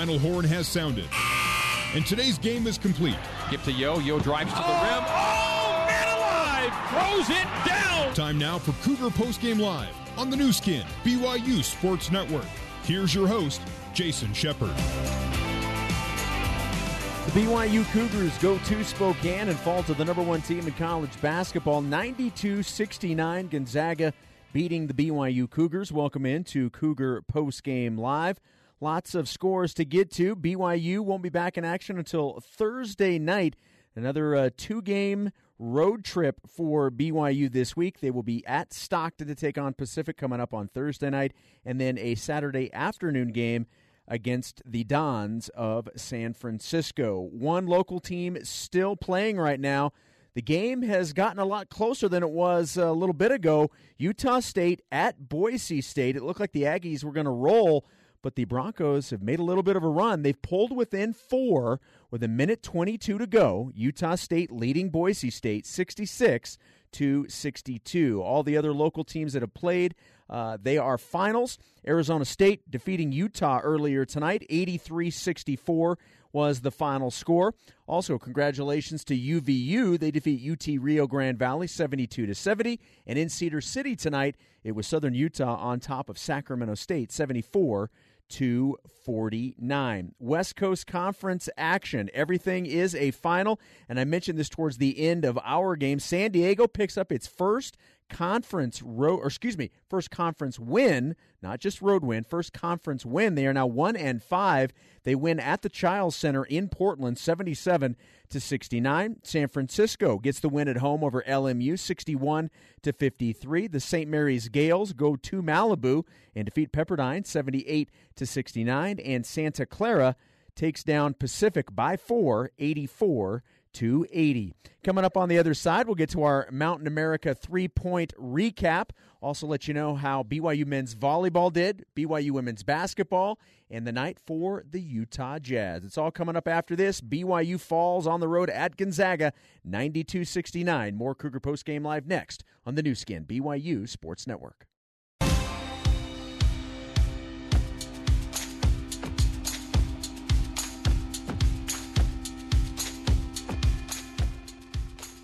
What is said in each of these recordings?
final horn has sounded. And today's game is complete. Give to Yo. Yo drives to the oh, rim. Oh, man alive! Throws it down! Time now for Cougar Postgame Live on the Nu Skin, BYU Sports Network. Here's your host, Jason Shepard. The BYU Cougars go to Spokane and fall to the number one team in college basketball, 92 69. Gonzaga beating the BYU Cougars. Welcome in to Cougar Postgame Live. Lots of scores to get to. BYU won't be back in action until Thursday night. Another uh, two game road trip for BYU this week. They will be at Stockton to take on Pacific coming up on Thursday night, and then a Saturday afternoon game against the Dons of San Francisco. One local team still playing right now. The game has gotten a lot closer than it was a little bit ago. Utah State at Boise State. It looked like the Aggies were going to roll, but the Broncos have made a little bit of a run. They've pulled within four with a minute 22 to go. Utah State leading Boise State 66 to 62. All the other local teams that have played, uh, they are finals. Arizona State defeating Utah earlier tonight, 83 64 was the final score. Also, congratulations to UVU. They defeat UT Rio Grande Valley 72 to 70. And in Cedar City tonight, it was Southern Utah on top of Sacramento State 74 to 49. West Coast Conference action. Everything is a final. And I mentioned this towards the end of our game. San Diego picks up its first conference road, or excuse me, first conference win, not just road win, first conference win. They are now one and five. They win at the Chiles Center in Portland, seventy-seven to sixty-nine. San Francisco gets the win at home over LMU, sixty-one to fifty-three. The St. Mary's Gales go to Malibu and defeat Pepperdine, seventy-eight to sixty-nine, and Santa Clara takes down Pacific by four, 84 280. Coming up on the other side, we'll get to our Mountain America three point recap. Also, let you know how BYU men's volleyball did, BYU women's basketball, and the night for the Utah Jazz. It's all coming up after this. BYU falls on the road at Gonzaga, 92 69. More Cougar Post Game Live next on the Nu Skin, BYU Sports Network.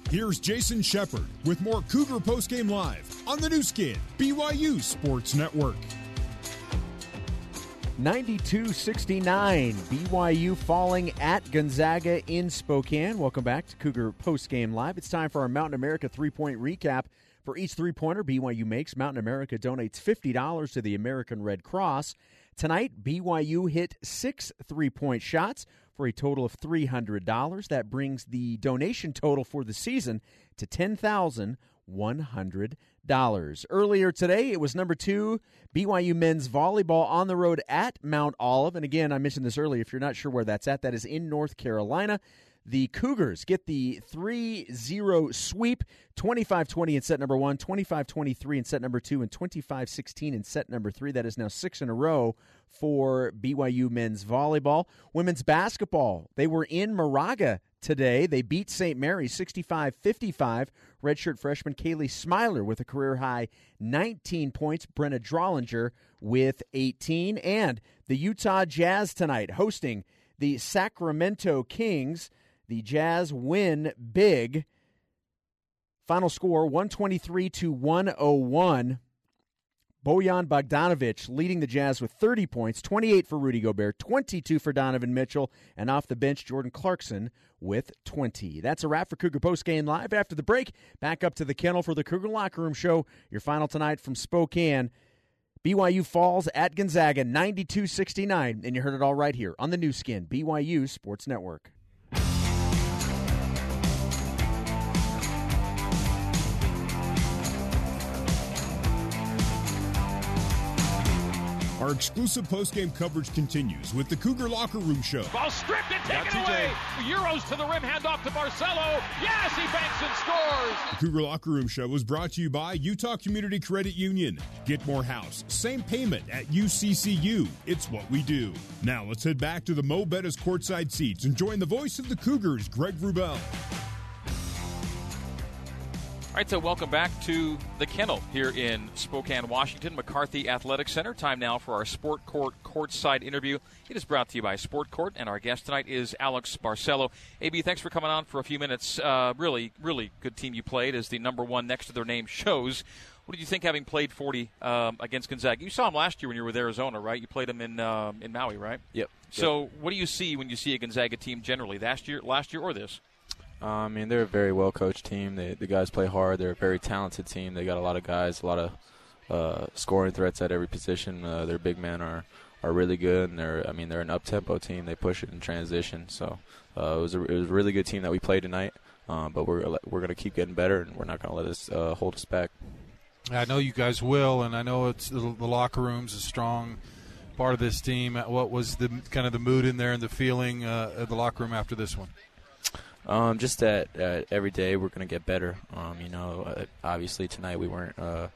Here's Jason Shepard with more Cougar Postgame Live on the Nu Skin, BYU Sports Network. 92 69. BYU falling at Gonzaga in Spokane. Welcome back to Cougar Postgame Live. It's time for our Mountain America three point recap. For each three pointer BYU makes, Mountain America donates $50 to the American Red Cross. Tonight, BYU hit six three point shots for a total of $300. That brings the donation total for the season to $10,100. Earlier today, it was number two, BYU men's volleyball on the road at Mount Olive. And again, I mentioned this earlier. If you're not sure where that's at, that is in North Carolina. The Cougars get the 3 0 sweep 25 20 in set number one, 25 23 in set number two, and 25 16 in set number three. That is now six in a row for BYU men's volleyball. Women's basketball, they were in Moraga today. They beat St. Mary's 65 55. Redshirt freshman Kaylee Smiler with a career high 19 points. Brenna Drollinger with 18. And the Utah Jazz tonight hosting the Sacramento Kings. The Jazz win big. Final score 123 to 101. Bojan Bogdanovic leading the Jazz with 30 points, 28 for Rudy Gobert, 22 for Donovan Mitchell, and off the bench, Jordan Clarkson with 20. That's a wrap for Cougar Post Game Live. After the break, back up to the kennel for the Cougar Locker Room Show. Your final tonight from Spokane. BYU falls at Gonzaga 92 69, and you heard it all right here on the Nu Skin, BYU Sports Network. Our exclusive post-game coverage continues with the Cougar Locker Room Show. Ball stripped and taken away. Euros to the rim, hand off to Barcelo. Yes, he banks and scores. The Cougar Locker Room Show was brought to you by Utah Community Credit Union. Get more house, same payment at UCCU. It's what we do. Now let's head back to the Mo' Bettahs courtside seats and join the voice of the Cougars, Greg Wrubell. All right, so welcome back to the kennel here in Spokane, Washington, McCarthy Athletic Center. Time now for our Sport Court courtside interview. It is brought to you by Sport Court, and our guest tonight is Alex Barcelo. AB, thanks for coming on for a few minutes. Uh, really, really good team you played, as the number one next to their name shows. What did you think having played 40 um, against Gonzaga? You saw him last year when you were with Arizona, right? You played him in uh, in Maui, right? Yep. So, yep. what do you see when you see a Gonzaga team generally last year, last year or this? Uh, I mean, they're a very well coached team. They, the guys play hard. They're a very talented team. They got a lot of guys, a lot of uh, scoring threats at every position. Uh, their big men are, are really good, and they're I mean they're an up tempo team. They push it in transition. So uh, it was a, it was a really good team that we played tonight. Uh, but we're we're going to keep getting better, and we're not going to let this uh, hold us back. I know you guys will, and I know it's the, the locker room's a strong part of this team. What was the kind of the mood in there and the feeling uh, of the locker room after this one? Um, just that uh, every day we're going to get better. Um, you know, uh, obviously tonight we weren't uh,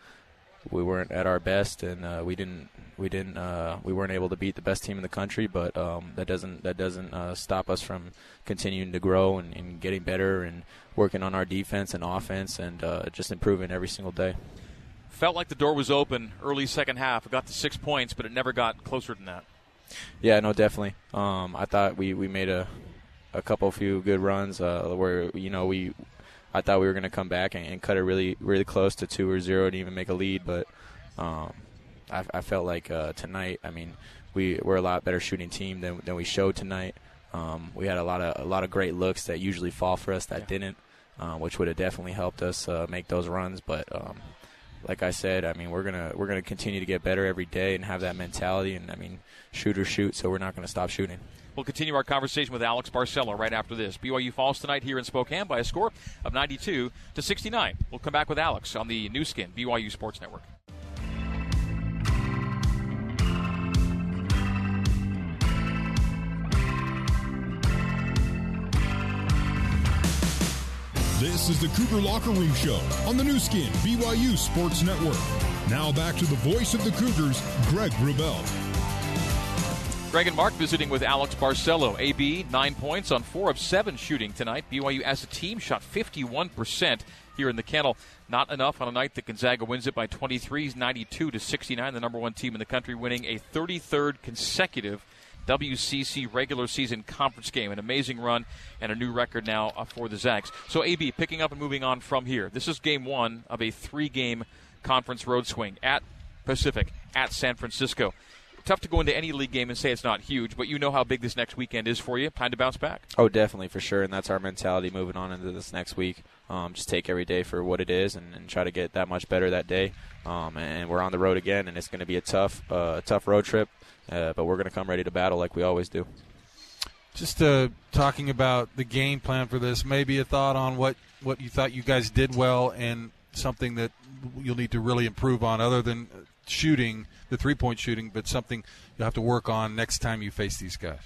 we weren't at our best, and uh, we didn't we didn't uh, we weren't able to beat the best team in the country. But um, that doesn't that doesn't uh, stop us from continuing to grow and, and, getting better and working on our defense and offense and just improving every single day. Felt like the door was open early second half. It got to six points, but it never got closer than that. Yeah, no, definitely. Um, I thought we, we made a a couple of few good runs uh, where you know we I thought we were going to come back and, and, cut it really really close to two or zero and even make a lead, but um, I, I, felt like uh, tonight. I mean, we we're a lot better shooting team than, than we showed tonight. Um, we had a lot of a lot of great looks that usually fall for us that yeah. didn't, uh, which would have definitely helped us uh, make those runs. But um, like I said, I mean we're gonna we're gonna continue to get better every day and have that mentality. And I mean, shoot or shoot, so we're not going to stop shooting. We'll continue our conversation with Alex Barcelo right after this. BYU falls tonight here in Spokane by a score of 92 to 69. We'll come back with Alex on the Nu Skin BYU Sports Network. This is the Cougar Locker Room Show on the Nu Skin BYU Sports Network. Now back to the voice of the Cougars, Greg Wrubell. Greg and Mark visiting with Alex Barcelo. AB, nine points on four of seven shooting tonight. BYU as a team shot 51% here in the kennel. Not enough on a night that Gonzaga wins it by 23, 92 to 69. The number one team in the country winning a 33rd consecutive WCC regular season conference game. An amazing run and a new record now uh, for the Zags. So, AB, picking up and moving on from here. This is game one of a three game conference road swing at Pacific, at San Francisco tough to go into any league game and say it's not huge, but you know how big this next weekend is for you. Time to bounce back. Oh, definitely for sure, and that's our mentality moving on into this next week. Um, just take every day for what it is, and, and try to get that much better that day. Um, and we're on the road again, and it's going to be a tough, uh, tough road trip, uh, but we're going to come ready to battle like we always do. Just uh, talking about the game plan for this, maybe a thought on what what you thought you guys did well and something that you'll need to really improve on, other than shooting, the three point shooting, but something you'll have to work on next time you face these guys?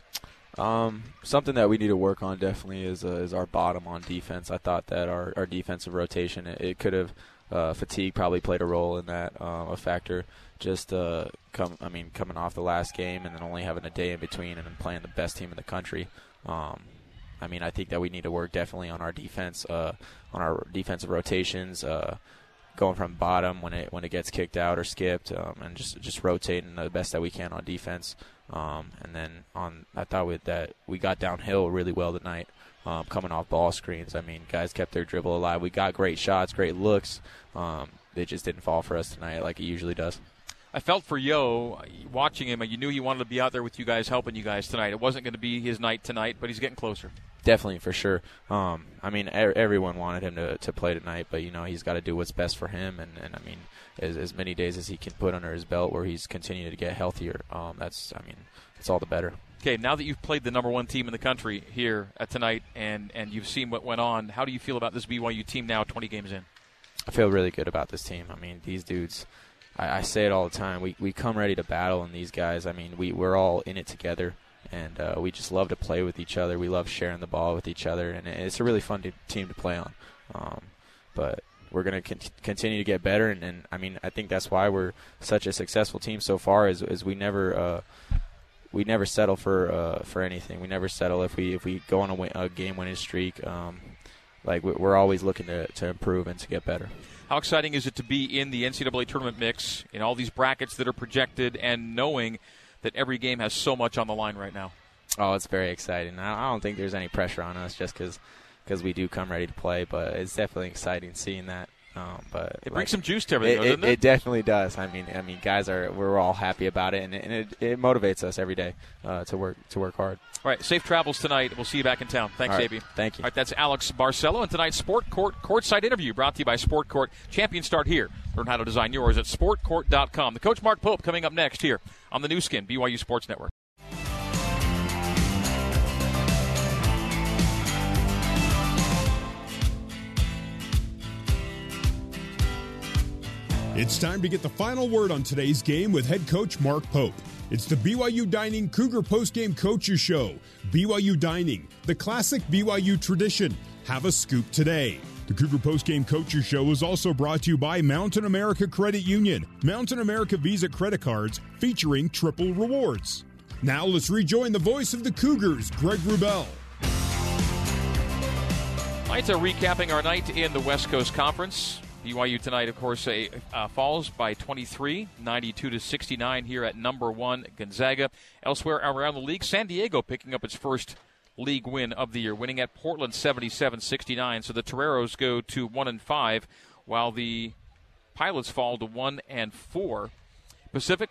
Um, something that we need to work on definitely is uh, is our bottom on defense. I thought that our, our defensive rotation it, it could have uh, fatigue probably played a role in that uh, a factor. Just uh, come, I mean, coming off the last game and then only having a day in between and then playing the best team in the country. Um, I mean, I think that we need to work definitely on our defense, uh, on our defensive rotations. Uh, going from bottom when it when it gets kicked out or skipped, um, and just just rotating the best that we can on defense. Um, and then on, I thought with that we got downhill really well tonight, um, coming off ball screens. I mean, guys kept their dribble alive. We got great shots, great looks. Um, they just didn't fall for us tonight like it usually does. I felt for Yo watching him. You knew he wanted to be out there with you guys, helping you guys tonight. It wasn't going to be his night tonight, but he's getting closer. Definitely, for sure. Um, I mean, er- everyone wanted him to, to play tonight, but you know he's got to do what's best for him, and, and I mean, as, as many days as he can put under his belt, where he's continuing to get healthier. Um, that's, I mean, it's all the better. Okay, now that you've played the number one team in the country here at tonight, and and you've seen what went on, how do you feel about this BYU team now, 20 games in? I feel really good about this team. I mean, these dudes. I, I say it all the time. We we come ready to battle, and these guys. I mean, we we're all in it together and uh, we just love to play with each other. We love sharing the ball with each other, and it's a really fun to, team to play on. Um, but we're going to con- continue to get better, and, and, I mean, I think that's why we're such a successful team so far. Is, is we never uh, we never settle for uh, for anything. We never settle if we if we go on a, win- a game winning streak. Um, like we're always looking to, to improve and to get better. How exciting is it to be in the NCAA tournament mix in all these brackets that are projected and knowing that every game has so much on the line right now? Oh, it's very exciting. I don't think there's any pressure on us just because we do come ready to play, but it's definitely exciting seeing that. Um, but it brings like, some juice to everything, it, doesn't it, it? definitely does. I mean, I mean, guys are we're all happy about it, and, and it, it, motivates us every day uh, to work to work hard. All right, safe travels tonight. We'll see you back in town. Thanks, right, AB. Thank you. All right, that's Alex Barcelo, and tonight's Sport Court courtside interview brought to you by Sport Court. Champion start here. Learn how to design yours at SportCourt.com. The coach Mark Pope coming up next here on the Nu Skin BYU Sports Network. It's time to get the final word on today's game with head coach Mark Pope. It's the BYU Dining Cougar Postgame Coaches Show. BYU Dining, the classic BYU tradition. Have a scoop today. The Cougar Postgame Coaches Show is also brought to you by Mountain America Credit Union. Mountain America Visa credit cards featuring triple rewards. Now let's rejoin the voice of the Cougars, Greg Wrubell. Lights are recapping our night in the West Coast Conference. BYU tonight, of course, uh, falls by 23, 92 to 69 here at number one Gonzaga. Elsewhere around the league, San Diego picking up its first league win of the year, winning at Portland 77-69. So the Toreros go to one and five, while the Pilots fall to one and four. Pacific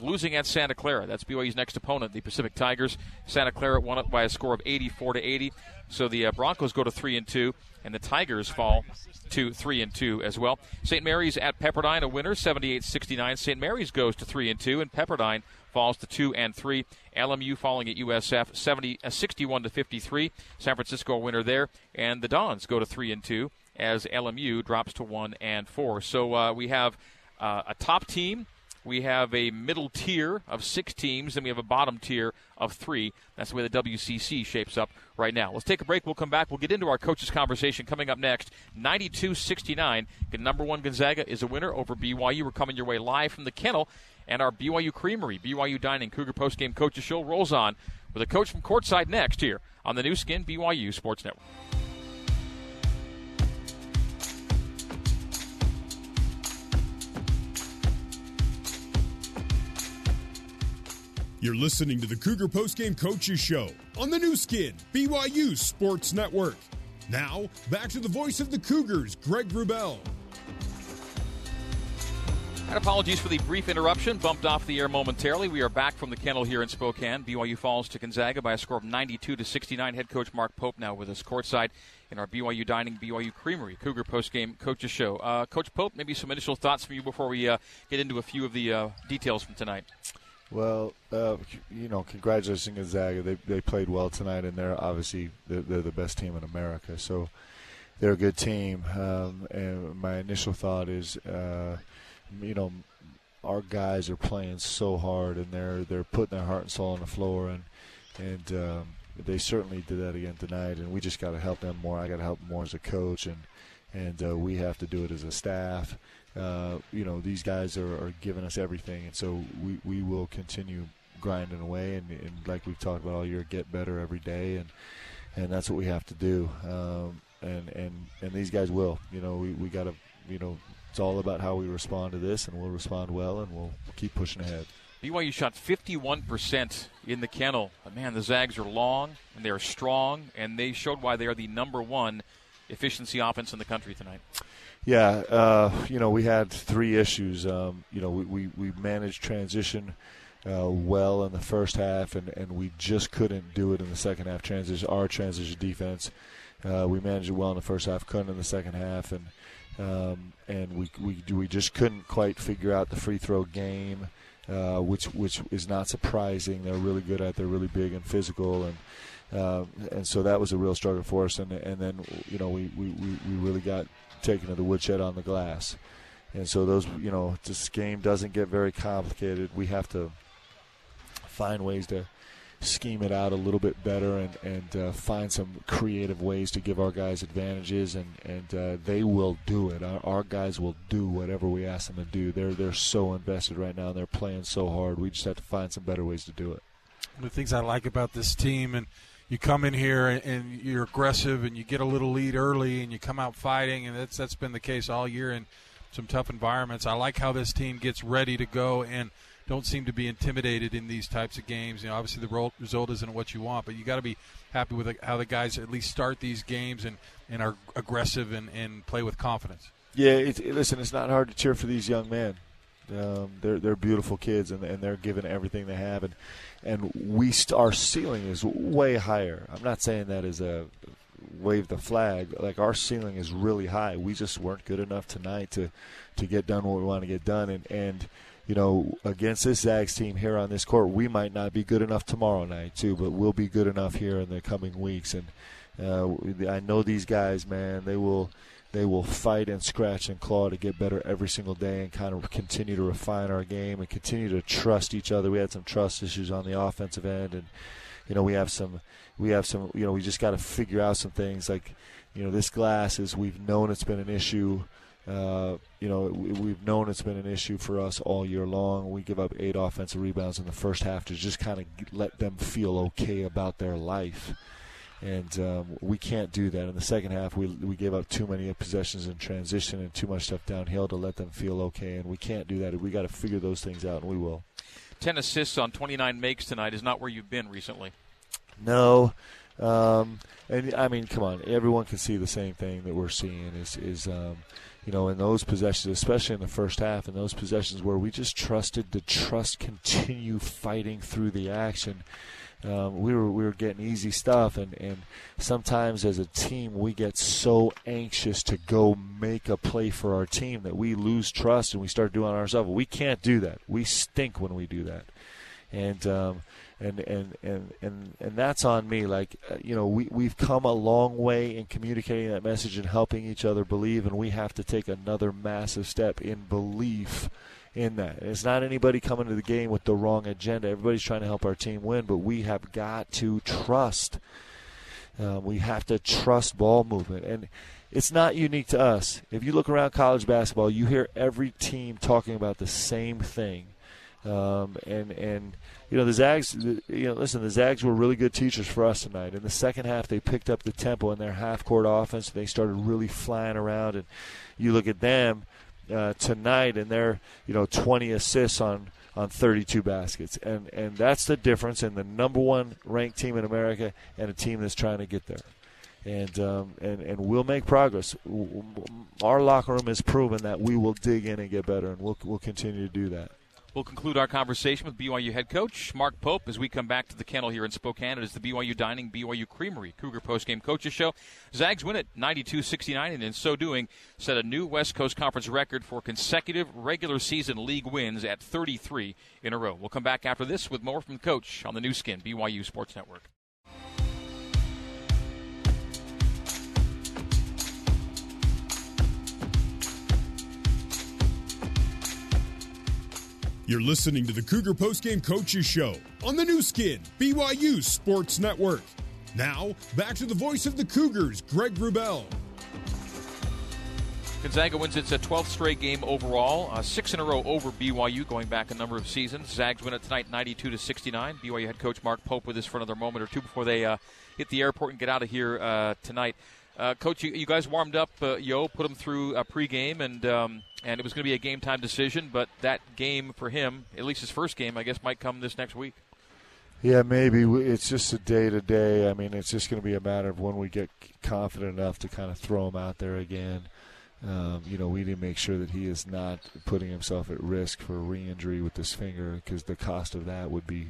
losing at Santa Clara. That's BYU's next opponent, the Pacific Tigers. Santa Clara won it by a score of 84 to 80. So the uh, Broncos go to three and two, and the Tigers fall to three and two as well. St. Mary's at Pepperdine, a winner, 78-69. St. Mary's goes to three and two, and Pepperdine falls to two and three. LMU falling at USF, 70, uh, 61 to 53. San Francisco a winner there, and the Dons go to three and two as LMU drops to one and four. So uh, we have uh, a top team we have a middle tier of six teams, and we have a bottom tier of three. That's the way the WCC shapes up right now. Let's take a break. We'll come back. We'll get into our coaches' conversation coming up next. 92 69. Number one Gonzaga is a winner over BYU. We're coming your way live from the kennel and our BYU Creamery, BYU Dining Cougar Postgame Coaches Show rolls on with a coach from courtside next here on the Nu Skin BYU Sports Network. You're listening to the Cougar Postgame Coaches Show on the Nu Skin, BYU Sports Network. Now, back to the voice of the Cougars, Greg Wrubell. And apologies for the brief interruption. Bumped off the air momentarily. We are back from the kennel here in Spokane. BYU falls to Gonzaga by a score of 92 to 69. Head coach Mark Pope now with us courtside in our BYU Dining BYU Creamery Cougar postgame coaches show. Uh, coach Pope, maybe some initial thoughts from you before we uh, get into a few of the uh, details from tonight. Well, uh, you know, congratulations Gonzaga. They they played well tonight, and they're obviously they're, they're the best team in America. So they're a good team. Um, and my initial thought is, uh, you know, our guys are playing so hard, and they're they're putting their heart and soul on the floor, and and um, they certainly did that again tonight. And we just got to help them more. I got to help them more as a coach, and and uh, we have to do it as a staff uh, you know, these guys are, are, giving us everything, and so we, we will continue grinding away, and, and, like we've talked about all year, get better every day, and and that's what we have to do. Um, and and and these guys will. You know, we we got to, you know, it's all about how we respond to this, and we'll respond well, and we'll keep pushing ahead. BYU shot 51% in the kennel. But man, the Zags are long and they are strong, and they showed why they are the number one efficiency offense in the country tonight. Yeah, uh, you know, we had three issues. Um, you know, we, we, we managed transition uh, well in the first half, and, and we just couldn't do it in the second half. Transition, our transition defense, uh, we managed it well in the first half, couldn't in the second half, and um, and we, we we just couldn't quite figure out the free throw game, uh, which which is not surprising. They're really good at. They're really big and physical, and uh, and so that was a real struggle for us. And and then you know we, we, we really got taken to the woodshed on the glass. And so those, you know, this game doesn't get very complicated. We have to find ways to scheme it out a little bit better and, and uh, find some creative ways to give our guys advantages, and, and uh, they will do it. Our, our, guys will do whatever we ask them to do. They're, they're so invested right now, and they're playing so hard. We just have to find some better ways to do it. One of the things I like about this team, and you come in here and, you're aggressive and you get a little lead early and you come out fighting, and that's that's been the case all year in some tough environments. I like how this team gets ready to go and don't seem to be intimidated in these types of games. You know, obviously the result isn't what you want, but you got to be happy with how the guys at least start these games and, and are aggressive and, and play with confidence. Yeah, it, it, listen, it's not hard to cheer for these young men. Um, they're they're beautiful kids, and, and they're giving everything they have, and and we st- our ceiling is way higher. I'm not saying that as a wave the flag. Like our ceiling is really high. We just weren't good enough tonight to to get done what we want to get done, and and you know, against this Zags team here on this court, we might not be good enough tomorrow night too, but we'll be good enough here in the coming weeks. And uh, I know these guys, man, they will they will fight and scratch and claw to get better every single day and kind of continue to refine our game and continue to trust each other. We had some trust issues on the offensive end, and you know we have some we have some you know we just got to figure out some things like you know this glass is we've known it's been an issue. Uh, you know, we've known it's been an issue for us all year long. We give up eight offensive rebounds in the first half to just kind of let them feel okay about their life and um, we can't do that. In the second half, we we gave up too many possessions in transition and too much stuff downhill to let them feel okay, and we can't do that. We got to figure those things out, and we will. Ten assists on 29 makes tonight is not where you've been recently. No, um, and I mean, come on, everyone can see the same thing that we're seeing is is. Um, you know, in those possessions, especially in the first half, in those possessions where we just trusted the trust continue fighting through the action, um, we were we were getting easy stuff, and, and sometimes as a team we get so anxious to go make a play for our team that we lose trust and we start doing it ourselves. We can't do that. We stink when we do that, and um, and and and and and that's on me. Like uh, you know, we we've come a long way in communicating that message and helping each other believe, and we have to take another massive step in belief in that. It's not anybody coming to the game with the wrong agenda. Everybody's trying to help our team win, but we have got to trust. Uh, we have to trust ball movement, and it's not unique to us. If you look around college basketball, you hear every team talking about the same thing. Um, and and you know the Zags, you know, listen, the Zags were really good teachers for us tonight. In the second half, they picked up the tempo in their half-court offense. They started really flying around, and you look at them uh, tonight, and they're you know 20 assists on on 32 baskets, and and that's the difference in the number one ranked team in America and a team that's trying to get there. And um, and and we'll make progress. Our locker room has proven that we will dig in and get better, and we'll we'll continue to do that. We'll conclude our conversation with BYU head coach Mark Pope as we come back to the kennel here in Spokane. It is the BYU Dining, BYU Creamery Cougar Postgame Coaches Show. Zags win it 92-69 and in so doing set a new West Coast Conference record for consecutive regular season league wins at 33 in a row. We'll come back after this with more from the coach on the Nu Skin, BYU Sports Network. You're listening to the Cougar Postgame Coaches Show on the Nu Skin, BYU Sports Network. Now, back to the voice of the Cougars, Greg Wrubell. Gonzaga wins its 12th straight game overall, uh, six in a row over BYU, going back a number of seasons. Zags win it tonight, 92 to 69. BYU head coach Mark Pope with us for another moment or two before they uh, hit the airport and get out of here uh, tonight. Uh, Coach, you, you, guys warmed up uh, Yo, put him through a pregame, and um, and it was going to be a game time decision. But that game for him, at least his first game, I guess, might come this next week. Yeah, maybe it's just a day to day. I mean, it's just going to be a matter of when we get confident enough to kind of throw him out there again. Um, you know, we need to make sure that he is not putting himself at risk for re-injury with this finger because the cost of that would be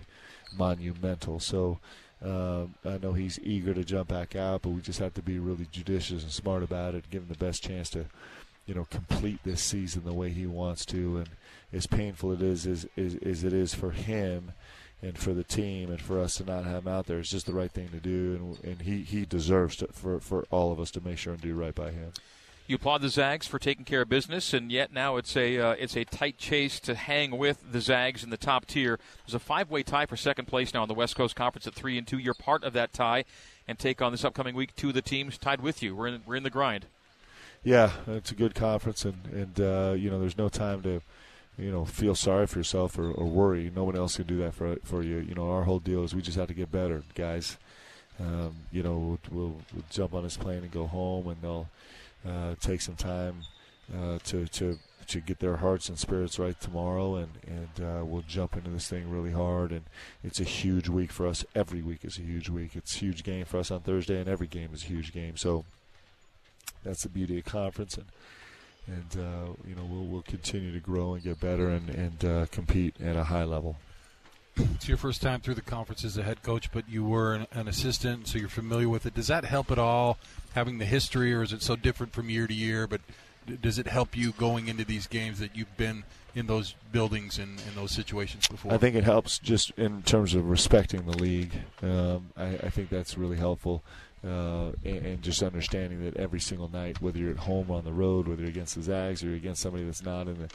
monumental. So um, I know he's eager to jump back out, but we just have to be really judicious and smart about it, give him the best chance to, you know, complete this season the way he wants to. And as painful it is as, as, as it is for him and for the team and for us to not have him out there, it's just the right thing to do. And, and he, he deserves to, for, for all of us to make sure and do right by him. You applaud the Zags for taking care of business, and yet now it's a uh, it's a tight chase to hang with the Zags in the top tier. There's a five-way tie for second place now in the West Coast Conference at three and two. You're part of that tie, and take on this upcoming week two of the teams tied with you. We're in we're in the grind. Yeah, it's a good conference, and and uh, you know there's no time to you know feel sorry for yourself or, or worry. No one else can do that for for you. You know our whole deal is we just have to get better, guys um, you know, we'll, we'll, we'll, jump on this plane and go home, and they'll uh, take some time uh, to to to get their hearts and spirits right tomorrow, and and uh, we'll jump into this thing really hard. And it's a huge week for us. Every week is a huge week. It's a huge game for us on Thursday, and every game is a huge game. So that's the beauty of conference, and and uh, you know we'll we'll continue to grow and get better and and uh, compete at a high level. It's your first time through the conference as a head coach, but you were an, an, assistant, so you're familiar with it. Does that help at all, having the history, or is it so different from year to year? But does it help you going into these games that you've been in those buildings and in those situations before? I think it helps just in terms of respecting the league. Um, I, I, think that's really helpful. Uh, and, and, just understanding that every single night, whether you're at home on the road, whether you're against the Zags or you're against somebody that's not in the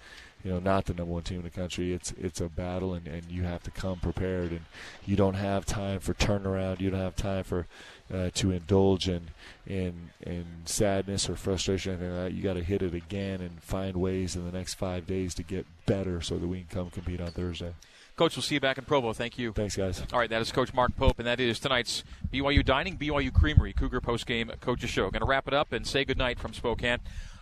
you know not the number one team in the country. It's it's a battle, and, and you have to come prepared, and you don't have time for turnaround. You don't have time for uh, to indulge in in in sadness or frustration. Or anything like that. You got to hit it again and find ways in the next five days to get better, so that we can come compete on Thursday. Coach, we'll see you back in Provo. Thank you. Thanks, guys. All right, that is Coach Mark Pope, and that is tonight's BYU Dining, BYU Creamery, Cougar Post Game Coaches Show. Going to wrap it up and say goodnight from Spokane.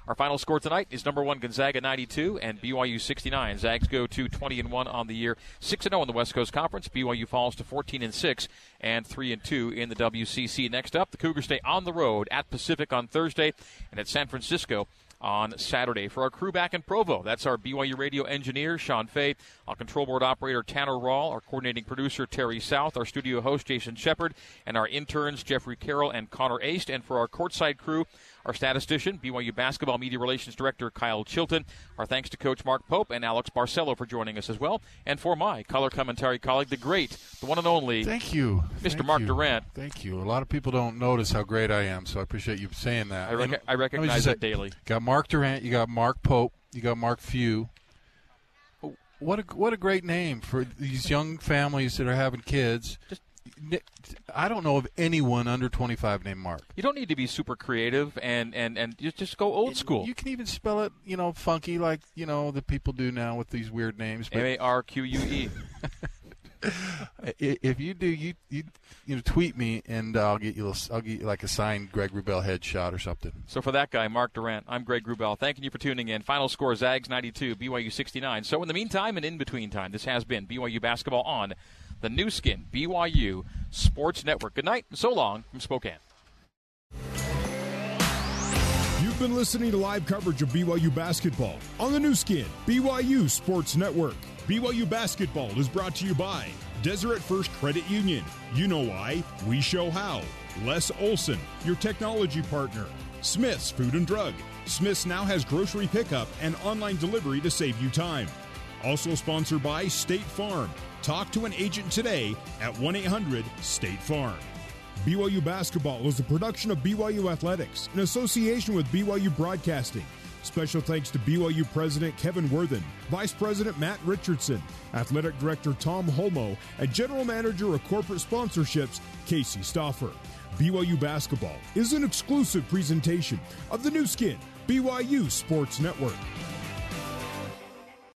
Our final score tonight is number one Gonzaga 92 and BYU 69. Zags go to 20 and one on the year, six and 0 in the West Coast Conference. BYU falls to 14 and six and three and two in the WCC. Next up, the Cougars stay on the road at Pacific on Thursday and at San Francisco on Saturday. For our crew back in Provo, that's our BYU radio engineer, Sean Fay, our control board operator, Tanner Rawl, our coordinating producer, Terry South, our studio host, Jason Shepard, and our interns, Jeffrey Carroll and Connor Aist. And for our courtside crew, our statistician, BYU Basketball Media Relations Director Kyle Chilton. Our thanks to Coach Mark Pope and Alex Barcelo for joining us as well. And for my color commentary colleague, the great, the one and only. Thank you. Mr. Thank Mark you. Durrant. Thank you. A lot of people don't notice how great I am, so I appreciate you saying that. I, rec- I recognize it daily. Got Mark Durrant, you got Mark Pope, you got Mark Few. What a what a great name for these young families that are having kids. Just I don't know of anyone under 25 named Mark. You don't need to be super creative and and and you just go old school. You can even spell it, you know, funky like you know the people do now with these weird names. M A R Q U E. If you do, you you you know, tweet me and I'll get you. I'll get you like a signed Greg Wrubell headshot or something. So for that guy, Mark Durrant, I'm Greg Wrubell. Thanking you for tuning in. Final score: Zags 92, BYU 69. So in the meantime and in between time, this has been BYU basketball on the Nu Skin, BYU Sports Network. Good night and so long from Spokane. You've been listening to live coverage of BYU basketball on the Nu Skin, BYU Sports Network. BYU basketball is brought to you by Deseret First Credit Union. You know why, we show how. Les Olson, your technology partner. Smith's Food and Drug. Smith's now has grocery pickup and online delivery to save you time. Also sponsored by State Farm. Talk to an agent today at 1 800 State Farm. BYU Basketball is a production of BYU Athletics in association with BYU Broadcasting. Special thanks to BYU President Kevin Worthen, Vice President Matt Richardson, Athletic Director Tom Holmoe, and General Manager of Corporate Sponsorships Casey Stoffer. BYU Basketball is an exclusive presentation of the Nu Skin, BYU Sports Network.